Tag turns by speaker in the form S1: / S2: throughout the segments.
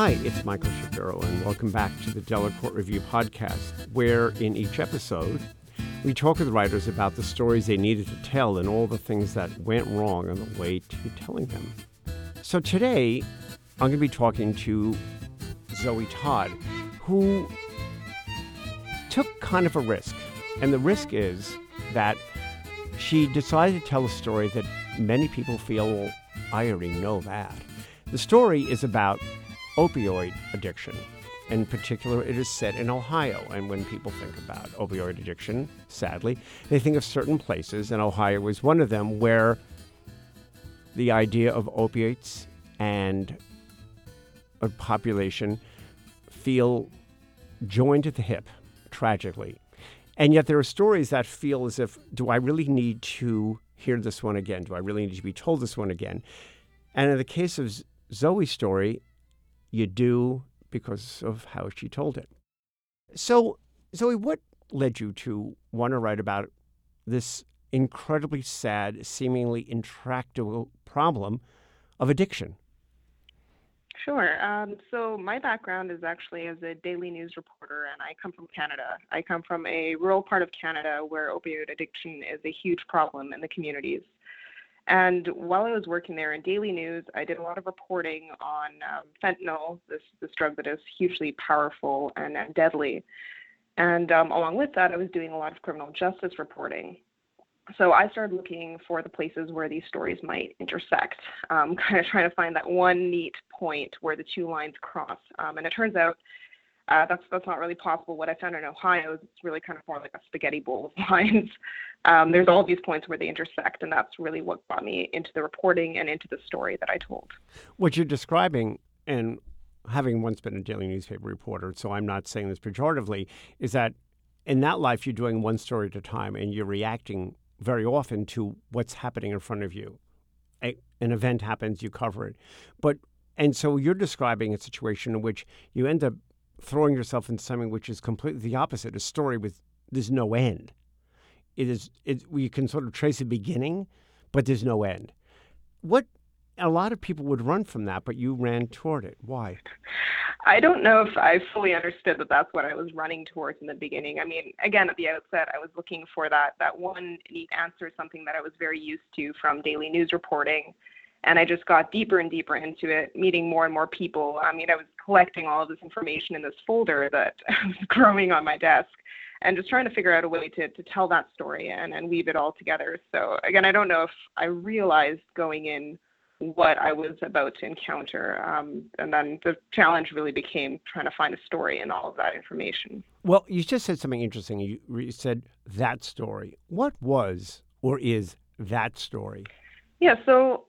S1: Hi, it's Michael Shapiro, and welcome back to the Delacorte Review podcast, where in each episode, we talk with writers about the stories they needed to tell and all the things that went wrong on the way to telling them. So today, I'm going to be talking to Zoe Todd, who took kind of a risk. And the risk is that she decided to tell a story that many people feel, well, I already know that. The story is about opioid addiction. In particular, it is set in Ohio. And when people think about opioid addiction, sadly, they think of certain places, and Ohio was one of them, where the idea of opiates and a population feel joined at the hip, tragically. And yet there are stories that feel as if, do I really need to hear this one again? Do I really need to be told this one again? And in the case of Zoe's story, you do because of how she told it. So, Zoe, what led you to want to write about this incredibly sad, seemingly intractable problem of addiction?
S2: Sure. Um, so my background is actually as a daily news reporter, and I come from Canada. I come from a rural part of Canada where opioid addiction is a huge problem in the communities. And while I was working there in daily news, I did a lot of reporting on um, fentanyl, this this drug that is hugely powerful and, and deadly. And um, along with that, I was doing a lot of criminal justice reporting. So I started looking for the places where these stories might intersect, um, kind of trying to find that one neat point where the two lines cross. Um, and it turns out uh, that's that's not really possible. What I found in Ohio is it's really kind of more like a spaghetti bowl of lines. Um, there's all these points where they intersect, and that's really what got me into the reporting and into the story that I told.
S1: What you're describing, and having once been a daily newspaper reporter, so I'm not saying this pejoratively, is that in that life you're doing one story at a time, and you're reacting very often to what's happening in front of you. A, an event happens, you cover it, but and so you're describing a situation in which you end up throwing yourself into something which is completely the opposite a story with there's no end. It is it we can sort of trace a beginning, but there's no end. What a lot of people would run from that, but you ran toward it. Why?
S2: I don't know if I fully understood that that's what I was running towards in the beginning. I mean, again, at the outset, I was looking for that that one neat answer, something that I was very used to from daily news reporting and I just got deeper and deeper into it, meeting more and more people. I mean, I was collecting all of this information in this folder that was growing on my desk and just trying to figure out a way to, to tell that story and, and weave it all together. So, again, I don't know if I realized going in what I was about to encounter. Um, and then the challenge really became trying to find a story in all of that information.
S1: Well, you just said something interesting. You, you said that story. What was or is that story?
S2: Yeah, so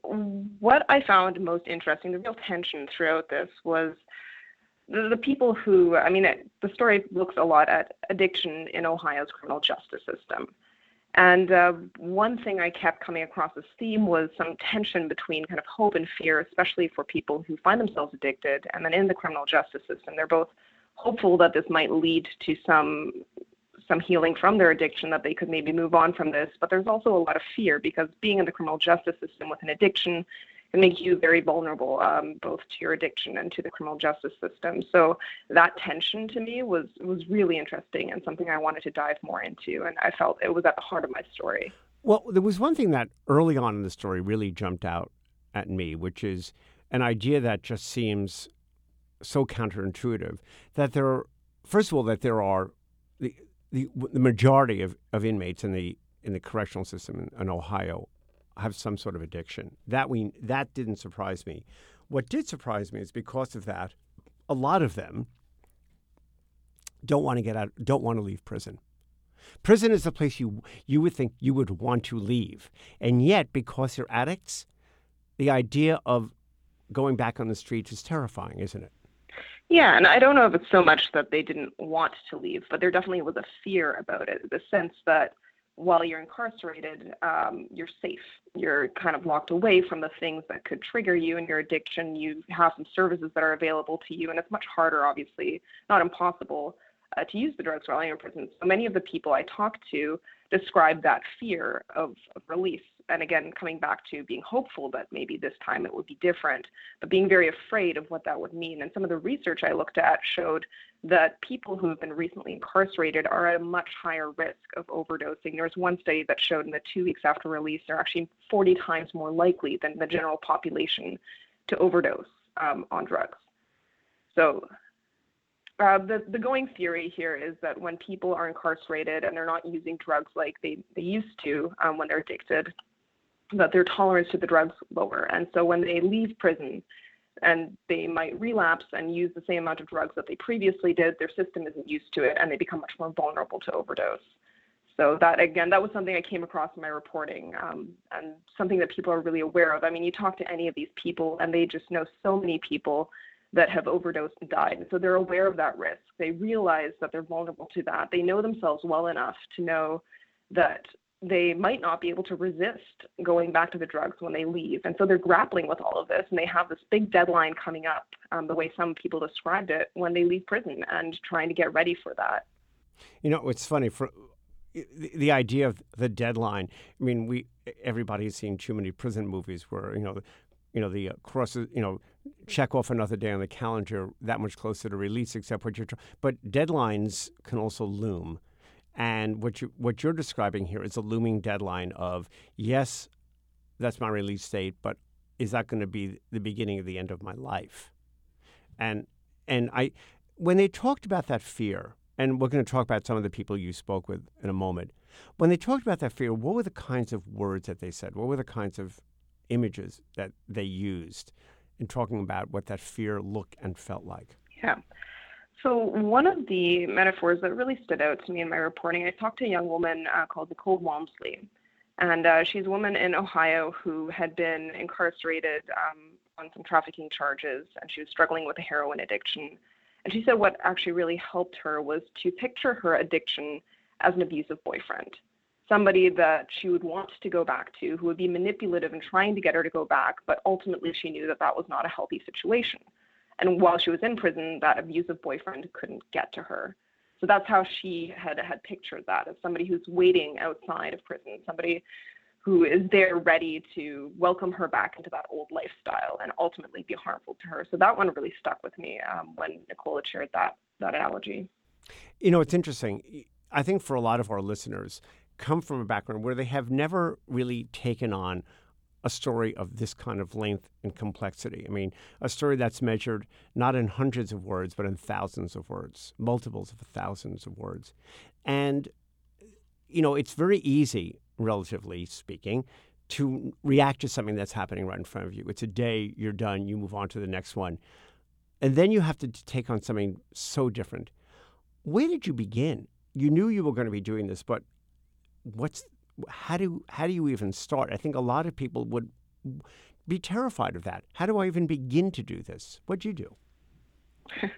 S2: what I found most interesting, the real tension throughout this was the, the people who, I mean, it, the story looks a lot at addiction in Ohio's criminal justice system. And uh, one thing I kept coming across as theme was some tension between kind of hope and fear, especially for people who find themselves addicted. And then in the criminal justice system, they're both hopeful that this might lead to some some healing from their addiction that they could maybe move on from this. But there's also a lot of fear because being in the criminal justice system with an addiction can make you very vulnerable, um, both to your addiction and to the criminal justice system. So that tension to me was was really interesting and something I wanted to dive more into, and I felt it was at the heart of my story.
S1: Well, there was one thing that early on in the story really jumped out at me, which is an idea that just seems so counterintuitive that there are, first of all, that there are the, the, majority of, of inmates in the in the correctional system in, in Ohio have some sort of addiction. That we that didn't surprise me. What did surprise me is because of that, a lot of them don't want to get out, don't want to leave prison. Prison is the place you you would think you would want to leave, and yet because they're addicts, the idea of going back on the streets is terrifying, isn't it?
S2: Yeah, and I don't know if it's so much that they didn't want to leave, but there definitely was a fear about it, the sense that while you're incarcerated, um, you're safe. You're kind of locked away from the things that could trigger you and your addiction. You have some services that are available to you, and it's much harder, obviously, not impossible, uh, to use the drugs while you're in prison. So many of the people I talked to described that fear of, of release And again, coming back to being hopeful that maybe this time it would be different, but being very afraid of what that would mean. And some of the research I looked at showed that people who have been recently incarcerated are at a much higher risk of overdosing. There was one study that showed in the two weeks after release, they're actually 40 times more likely than the general population to overdose um, on drugs. So uh, the, the going theory here is that when people are incarcerated and they're not using drugs like they, they used to um, when they're addicted, that their tolerance to the drugs lower. And so when they leave prison and they might relapse and use the same amount of drugs that they previously did, their system isn't used to it and they become much more vulnerable to overdose. So that again, that was something I came across in my reporting, um, and something that people are really aware of. I mean, you talk to any of these people, and they just know so many people that have overdosed and died. And so they're aware of that risk. They realize that they're vulnerable to that. They know themselves well enough to know that they might not be able to resist going back to the drugs when they leave. And so they're grappling with all of this and they have this big deadline coming up, um, the way some people described it, when they leave prison and trying to get ready for that.
S1: You know, it's funny for the, idea of the deadline. I mean, we everybody's seen too many prison movies where you know you know, the uh, crosses, you know, check off another day on the calendar that much closer to release, except what you're, but deadlines can also loom. And what you what you're describing here is a looming deadline of yes, that's my release date, but is that going to be the beginning of the end of my life? And and I when they talked about that fear, and we're going to talk about some of the people you spoke with in a moment. When they talked about that fear, what were the kinds of words that they said? What were the kinds of images that they used in talking about what that fear looked and felt like?
S2: Yeah. So, one of the metaphors that really stood out to me in my reporting, I talked to a young woman uh, called Nicole Walmsley. And uh, she's a woman in Ohio who had been incarcerated um, on some trafficking charges, and she was struggling with a heroin addiction. And she said what actually really helped her was to picture her addiction as an abusive boyfriend somebody that she would want to go back to who would be manipulative and trying to get her to go back, but ultimately she knew that that was not a healthy situation. And while she was in prison, that abusive boyfriend couldn't get to her. So that's how she had had pictured that as somebody who's waiting outside of prison, somebody who is there ready to welcome her back into that old lifestyle and ultimately be harmful to her. So that one really stuck with me um, when Nicole had shared that that analogy.
S1: You know, it's interesting. I think for a lot of our listeners, come from a background where they have never really taken on a story of this kind of length and complexity. I mean, a story that's measured not in hundreds of words, but in thousands of words, multiples of thousands of words. And, you know, it's very easy, relatively speaking, to react to something that's happening right in front of you. It's a day, you're done, you move on to the next one. And then you have to take on something so different. Where did you begin? You knew you were going to be doing this, but what's how do how do you even start? I think a lot of people would be terrified of that. How do I even begin to do this? What'd you do?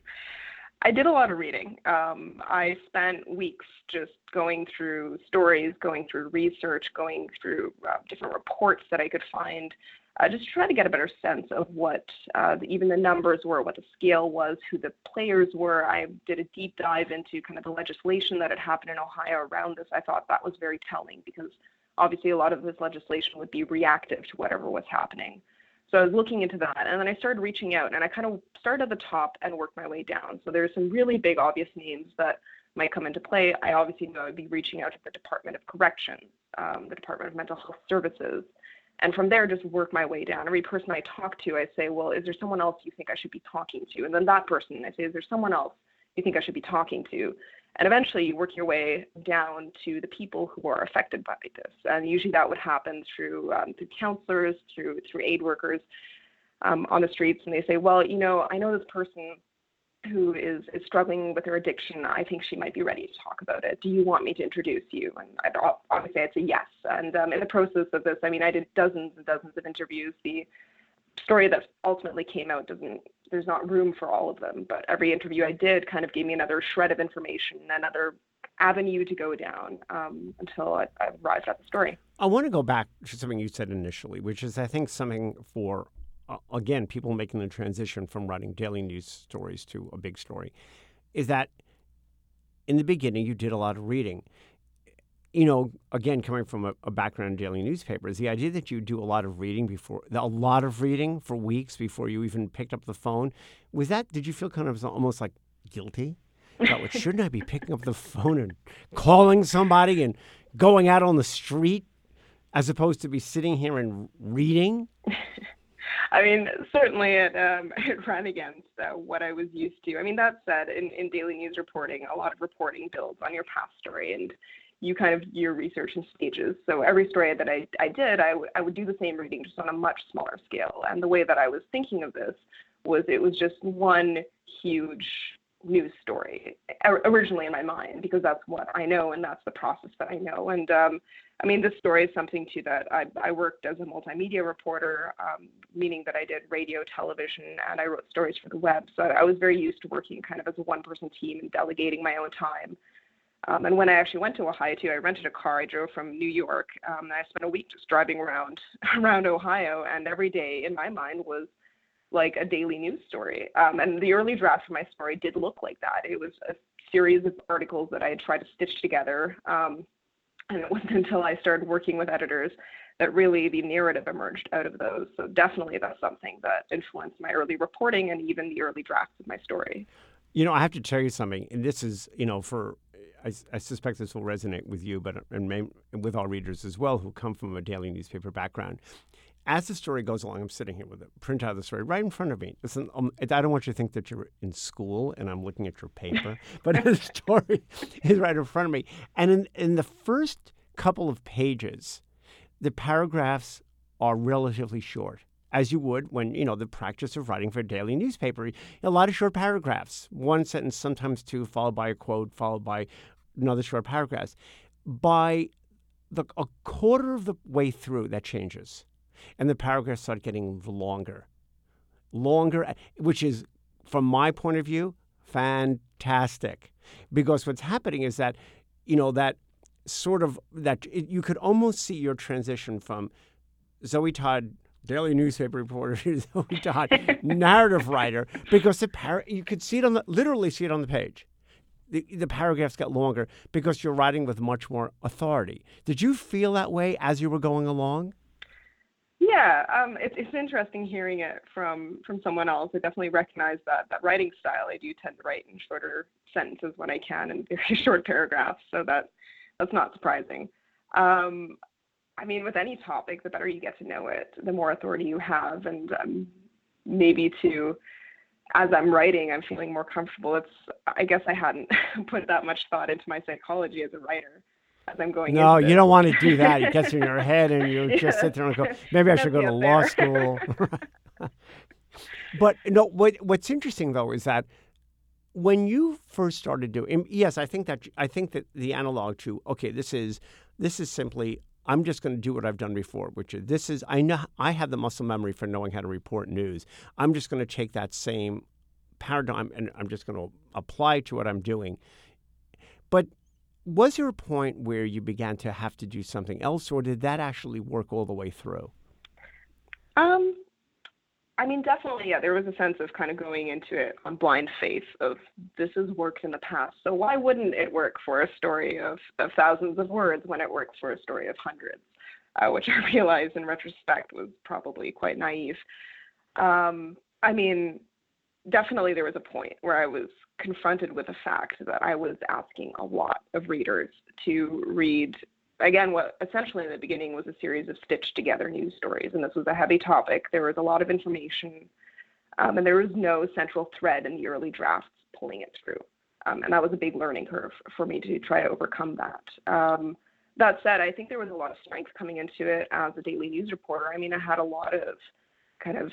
S2: I did a lot of reading. Um, I spent weeks just going through stories, going through research, going through uh, different reports that I could find uh, just try to get a better sense of what uh, even the numbers were, what the scale was, who the players were. I did a deep dive into kind of the legislation that had happened in Ohio around this. I thought that was very telling because obviously a lot of this legislation would be reactive to whatever was happening. So I was looking into that, and then I started reaching out, and I kind of started at the top and worked my way down. So there's some really big, obvious names that might come into play. I obviously knew I would be reaching out to the Department of Corrections, um, the Department of Mental Health Services, and from there just work my way down. Every person i talk to i say well is there someone else you think i should be talking to? And then that person i say is there someone else you think i should be talking to? And eventually you work your way down to the people who are affected by this. And usually that would happen through um, through counselors through through aid workers um, on the streets. And they say well you know i know this person who is, is struggling with her addiction, I think she might be ready to talk about it. Do you want me to introduce you? And I'd obviously I'd say yes. And um, in the process of this, I mean, I did dozens and dozens of interviews. The story that ultimately came out doesn't there's not room for all of them, but every interview I did kind of gave me another shred of information, another avenue to go down um, until I, I arrived at the story.
S1: I want to go back to something you said initially, which is I think something for again, people making the transition from writing daily news stories to a big story, is that in the beginning you did a lot of reading. you know, again, coming from a, a, background in daily newspapers, the idea that you do a lot of reading before, a lot of reading for weeks before you even picked up the phone, was that, did you feel kind of almost like guilty? That, well, shouldn't I be picking up the phone and calling somebody and going out on the street as opposed to be sitting here and reading?
S2: I mean, certainly it um, it ran against uh, what I was used to. I mean, that said, in, in daily news reporting, a lot of reporting builds on your past story, and you kind of your research in stages. So every story that I, I did, I, w- I would do the same reading just on a much smaller scale. And the way that I was thinking of this was it was just one huge news story originally in my mind because that's what I know and that's the process that I know. And um, I mean, this story is something too that I, I worked as a multimedia reporter, um, meaning that I did radio, television, and I wrote stories for the web. So I was very used to working kind of as a one person team and delegating my own time. Um, and when I actually went to Ohio too, I rented a car. I drove from New York. Um, and I spent a week just driving around around Ohio, and every day in my mind was like a daily news story. Um, and the early draft of my story did look like that. It was a series of articles that I had tried to stitch together. Um, and it wasn't until I started working with editors that really the narrative emerged out of those. So definitely that's something that influenced my early reporting and even the early drafts of my story.
S1: You know, I have to tell you something, and this is, you know, for I, I, suspect this will resonate with you, but and, may, and with all readers as well who come from a daily newspaper background. As the story goes along, I'm sitting here with a printout of the story right in front of me. Listen, um, I don't want you to think that you're in school and I'm looking at your paper, but the story is right in front of me. And in, in the first couple of pages, the paragraphs are relatively short as you would when you know the practice of writing for a daily newspaper a lot of short paragraphs one sentence sometimes two followed by a quote followed by another short paragraph. By the a quarter of the way through, that changes, and the paragraphs start getting longer, longer, eh, which is, from my point of view, fantastic, because what's happening is that, you know, that sort of that it, you could almost see your transition from Zoe Todd daily newspaper reporter to Zoe Todd narrative writer because the par- you could see it on the literally see it on the page the, the paragraphs get longer because you're writing with much more authority. Did you feel that way as you were going along?
S2: Yeah, um, it's it's interesting hearing it from from someone else. I definitely recognize that that writing style. I do tend to write in shorter sentences when I can and very short paragraphs, so that that's not surprising. Um, I mean, with any topic, the better you get to know it, the more authority you have, and um, maybe to as I'm writing, I'm feeling more comfortable. It's I guess I hadn't put that much thought into my psychology as a writer as I'm going.
S1: No, you don't want to do that. It gets in your head, and you yeah. just sit there and go, maybe I should go to law there. school. but no, what what's interesting though is that when you first started doing, yes, I think that I think that the analog to okay, this is this is simply I'm just going to do what I've done before, which is this is I know I have the muscle memory for knowing how to report news. I'm just going to take that same paradigm and I'm just going to apply to what I'm doing. But was there a point where you began to have to do something else, or did that actually work all the way through?
S2: Um, I mean, definitely, yeah. There was a sense of kind of going into it on blind faith of this has worked in the past, so why wouldn't it work for a story of, of thousands of words when it works for a story of hundreds? Uh, which I realize in retrospect was probably quite naive. Um, I mean, definitely there was a point where I was confronted with the fact that I was asking a lot of readers to read again, what essentially in the beginning was a series of stitched together news stories, and this was a heavy topic. There was a lot of information, um, and there was no central thread in the early drafts pulling it through. Um, and that was a big learning curve for me to try to overcome that. Um, that said, I think there was a lot of strength coming into it as a daily news reporter. I mean, I had a lot of kind of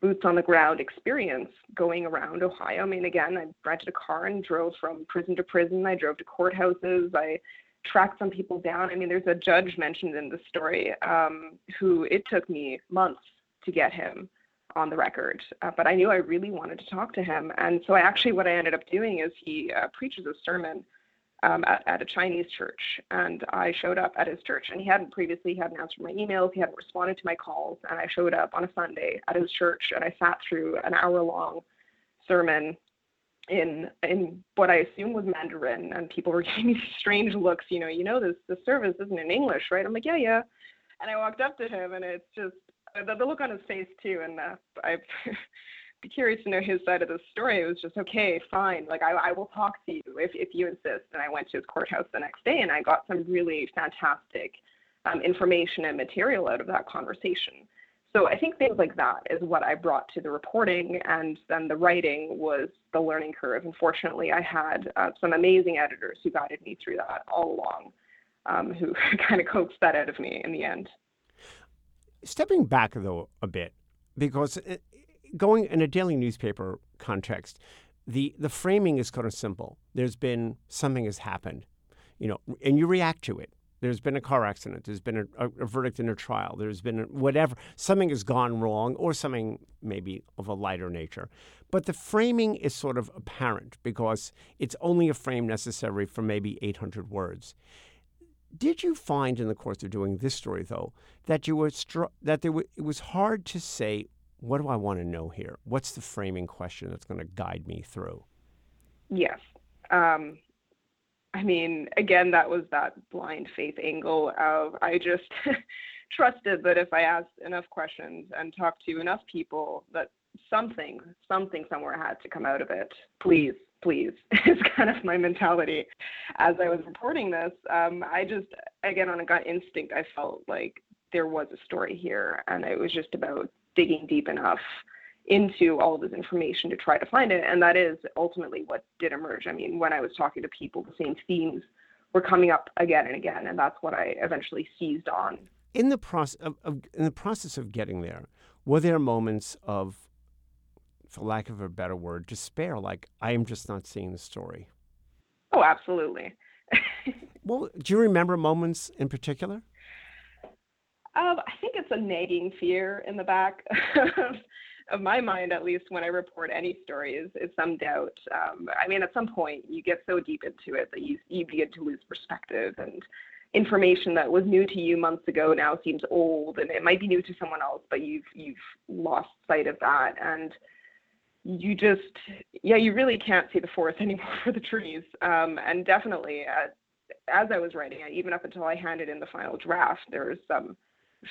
S2: boots on the ground experience going around Ohio. I mean, again, I rented a car and drove from prison to prison. I drove to courthouses. I tracked some people down. I mean, there's a judge mentioned in the story um, who it took me months to get him on the record, uh, but I knew I really wanted to talk to him. And so, I actually, what I ended up doing is he uh, preaches a sermon um, at, at, a Chinese church, and I showed up at his church. And he hadn't previously, he hadn't answered my emails, he hadn't responded to my calls. And I showed up on a Sunday at his church, and I sat through an hour long sermon in in what I assumed was Mandarin, and people were giving me strange looks. You know, you know this the service isn't in English, right? I'm like, yeah, yeah. And I walked up to him, and it's just the, the look on his face too. And uh, be curious to know his side of the story. It was just okay, fine. Like I, I will talk to you if if you insist. And I went to his courthouse the next day, and I got some really fantastic um, information and material out of that conversation. So I think things like that is what I brought to the reporting, and then the writing was the learning curve. Unfortunately, I had uh, some amazing editors who guided me through that all along, um, who kind of coaxed that out of me in the end.
S1: Stepping back though a bit, because going in a daily newspaper context, the the framing is kind of simple. There's been something has happened, you know, and you react to it. There's been a car accident. There's been a, a, verdict in a trial. There's been a, whatever. Something has gone wrong, or something maybe of a lighter nature. But the framing is sort of apparent because it's only a frame necessary for maybe 800 words. Did you find in the course of doing this story, though, that you were str- that there w- it was hard to say what do I want to know here? What's the framing question that's going to guide me through?
S2: Yes. Um, I mean, again, that was that blind faith angle of I just trusted that if I asked enough questions and talked to enough people, that something, something somewhere had to come out of it. Please, please, is kind of my mentality. As I was reporting this, um, I just, again, on a gut instinct, I felt like there was a story here, and it was just about digging deep enough into all of this information to try to find it. And that is ultimately what did emerge. I mean, when I was talking to people, the same themes were coming up again and again, and that's what I eventually seized on.
S1: In the process of, of in the process of getting there, were there moments of, for lack of a better word, despair? Like I am just not seeing the story.
S2: Oh, absolutely.
S1: well, do you remember moments in particular?
S2: Um, I think it's a nagging fear in the back of, of my mind, at least when I report any story, is, is some doubt. Um, I mean, at some point, you get so deep into it that you, you begin to lose perspective, and information that was new to you months ago now seems old, and it might be new to someone else, but you've you've lost sight of that, and you just yeah, you really can't see the forest anymore for the trees. Um, and definitely, uh, as I was writing it, even up until I handed in the final draft, there was some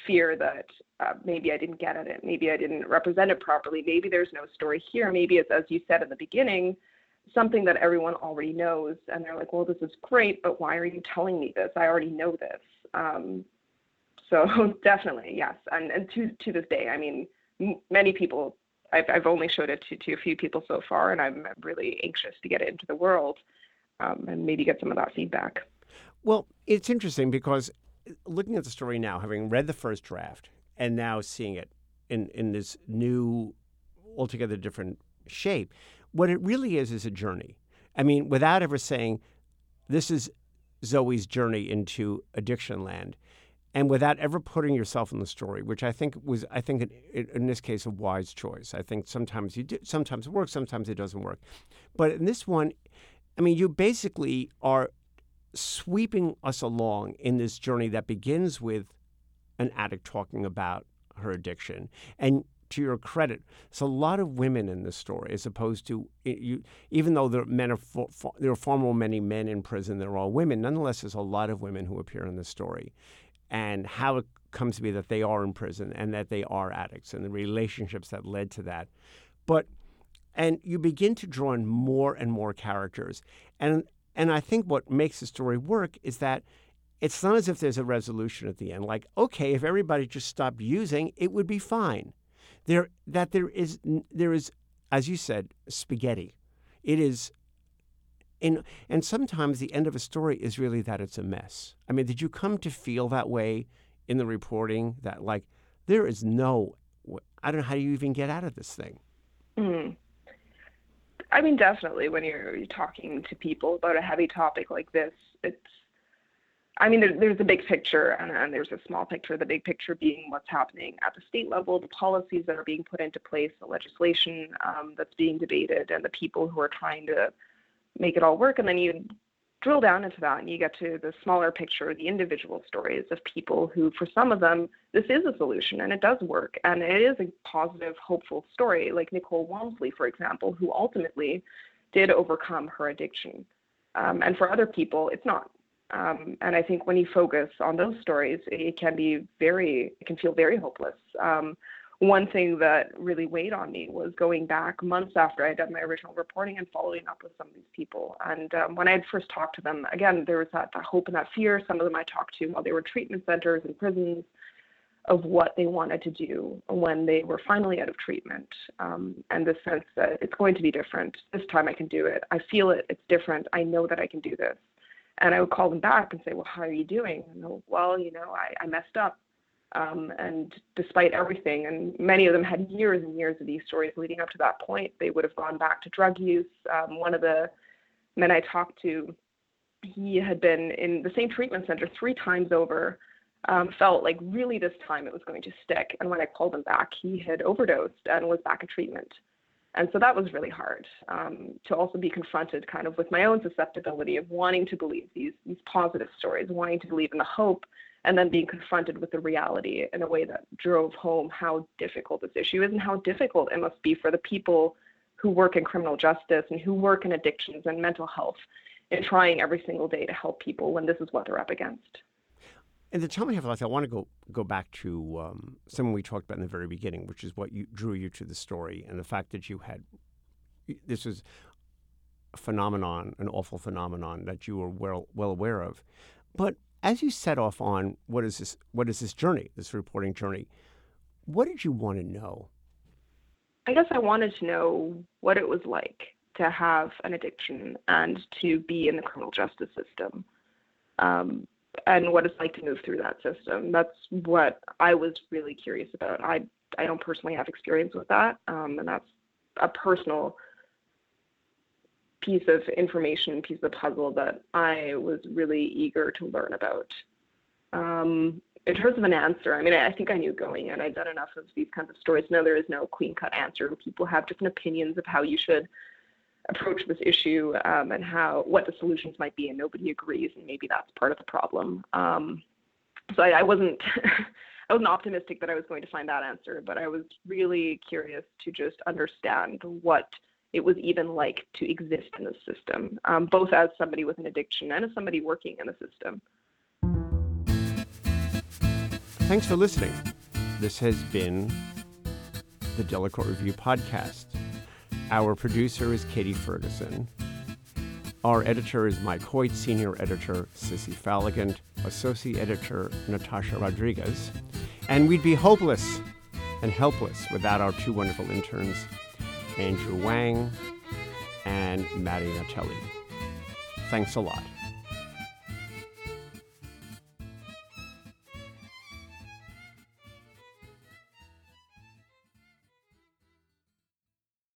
S2: fear that uh, maybe I didn't get at it, maybe I didn't represent it properly, maybe there's no story here, maybe it's as you said in the beginning, something that everyone already knows, and they're like, well, this is great, but why are you telling me this? I already know this. Um, so definitely, yes, and and to to this day, I mean, m- many people. I've, I've only showed it to, to a few people so far, and I'm really anxious to get it into the world um, and maybe get some of that feedback.
S1: Well, it's interesting because looking at the story now, having read the first draft and now seeing it in in this new, altogether different shape, what it really is is a journey. I mean, without ever saying, this is Zoe's journey into addiction land, and without ever putting yourself in the story, which I think was, I think in, in this case, a wise choice. I think sometimes you do, sometimes it works, sometimes it doesn't work, but in this one, I mean, you basically are sweeping us along in this journey that begins with an addict talking about her addiction. And to your credit, there's a lot of women in this story, as opposed to you. Even though there are men are there are far more many men in prison, there are all women. Nonetheless, there's a lot of women who appear in this story, and how it comes to be that they are in prison and that they are addicts, and the relationships that led to that. But and you begin to draw in more and more characters, and and I think what makes the story work is that it's not as if there's a resolution at the end. Like, okay, if everybody just stopped using, it would be fine. There, that there is, there is, as you said, spaghetti. It is, in, and sometimes the end of a story is really that it's a mess. I mean, did you come to feel that way in the reporting? That like, there is no, I don't know how you even get out of this thing.
S2: Mm. I mean, definitely when you're talking to people about a heavy topic like this, it's, I mean, there, there's a big picture and, and there's a small picture. The big picture being what's happening at the state level, the policies that are being put into place, the legislation um, that's being debated, and the people who are trying to make it all work. And then you drill down into that and you get to the smaller picture, the individual stories of people who, for some of them, this is a solution and it does work. And it is a positive, hopeful story, like Nicole Walmsley, for example, who ultimately did overcome her addiction. Um, and for other people, it's not. Um, and I think when you focus on those stories, it can be very, it can feel very hopeless. Um, one thing that really weighed on me was going back months after I had done my original reporting and following up with some of these people. And um, when I had first talked to them, again, there was that, that hope and that fear. Some of them I talked to while they were treatment centers and prisons of what they wanted to do when they were finally out of treatment um, and the sense that it's going to be different. This time I can do it. I feel it. It's different. I know that I can do this. And I would call them back and say, well, how are you doing? And they'll, well, you know, I, I messed up. Um, and despite everything, and many of them had years and years of these stories leading up to that point, they would have gone back to drug use. Um, one of the men I talked to, he had been in the same treatment center three times over, um, felt like really this time it was going to stick. And when I called him back, he had overdosed and was back in treatment. And so that was really hard um, to also be confronted kind of with my own susceptibility of wanting to believe these, these positive stories, wanting to believe in the hope and then being confronted with the reality in a way that drove home how difficult this issue is and how difficult it must be for the people who work in criminal justice and who work in addictions and mental health in trying every single day to help people when this is what they're up against.
S1: In the have left, I want to go go back to um, something we talked about in the very beginning, which is what you, drew you to the story and the fact that you had this was a phenomenon, an awful phenomenon that you were well well aware of. But as you set off on what is this what is this journey, this reporting journey, what did you want to know?
S2: I guess I wanted to know what it was like to have an addiction and to be in the criminal justice system. Um, and what it's like to move through that system. That's what I was really curious about. I I don't personally have experience with that, um, and that's a personal piece of information, piece of puzzle that I was really eager to learn about. Um, in terms of an answer, I mean, I think I knew going in. I'd done enough of these kinds of stories. No, there is no clean cut answer. People have different opinions of how you should approach this issue um, and how what the solutions might be, and nobody agrees, and maybe that's part of the problem. Um, so I, I wasn't. I wasn't optimistic that I was going to find that answer, but I was really curious to just understand what it was even like to exist in the system, um, both as somebody with an addiction and as somebody working in the system.
S1: Thanks for listening. This has been the Delacorte Review Podcast. Our producer is Katie Ferguson. Our editor is Mike Hoyt, senior editor Sissy Falligant, associate editor Natasha Rodriguez. And we'd be hopeless and helpless without our two wonderful interns, Andrew Wang and Maddie Natelli. Thanks a lot.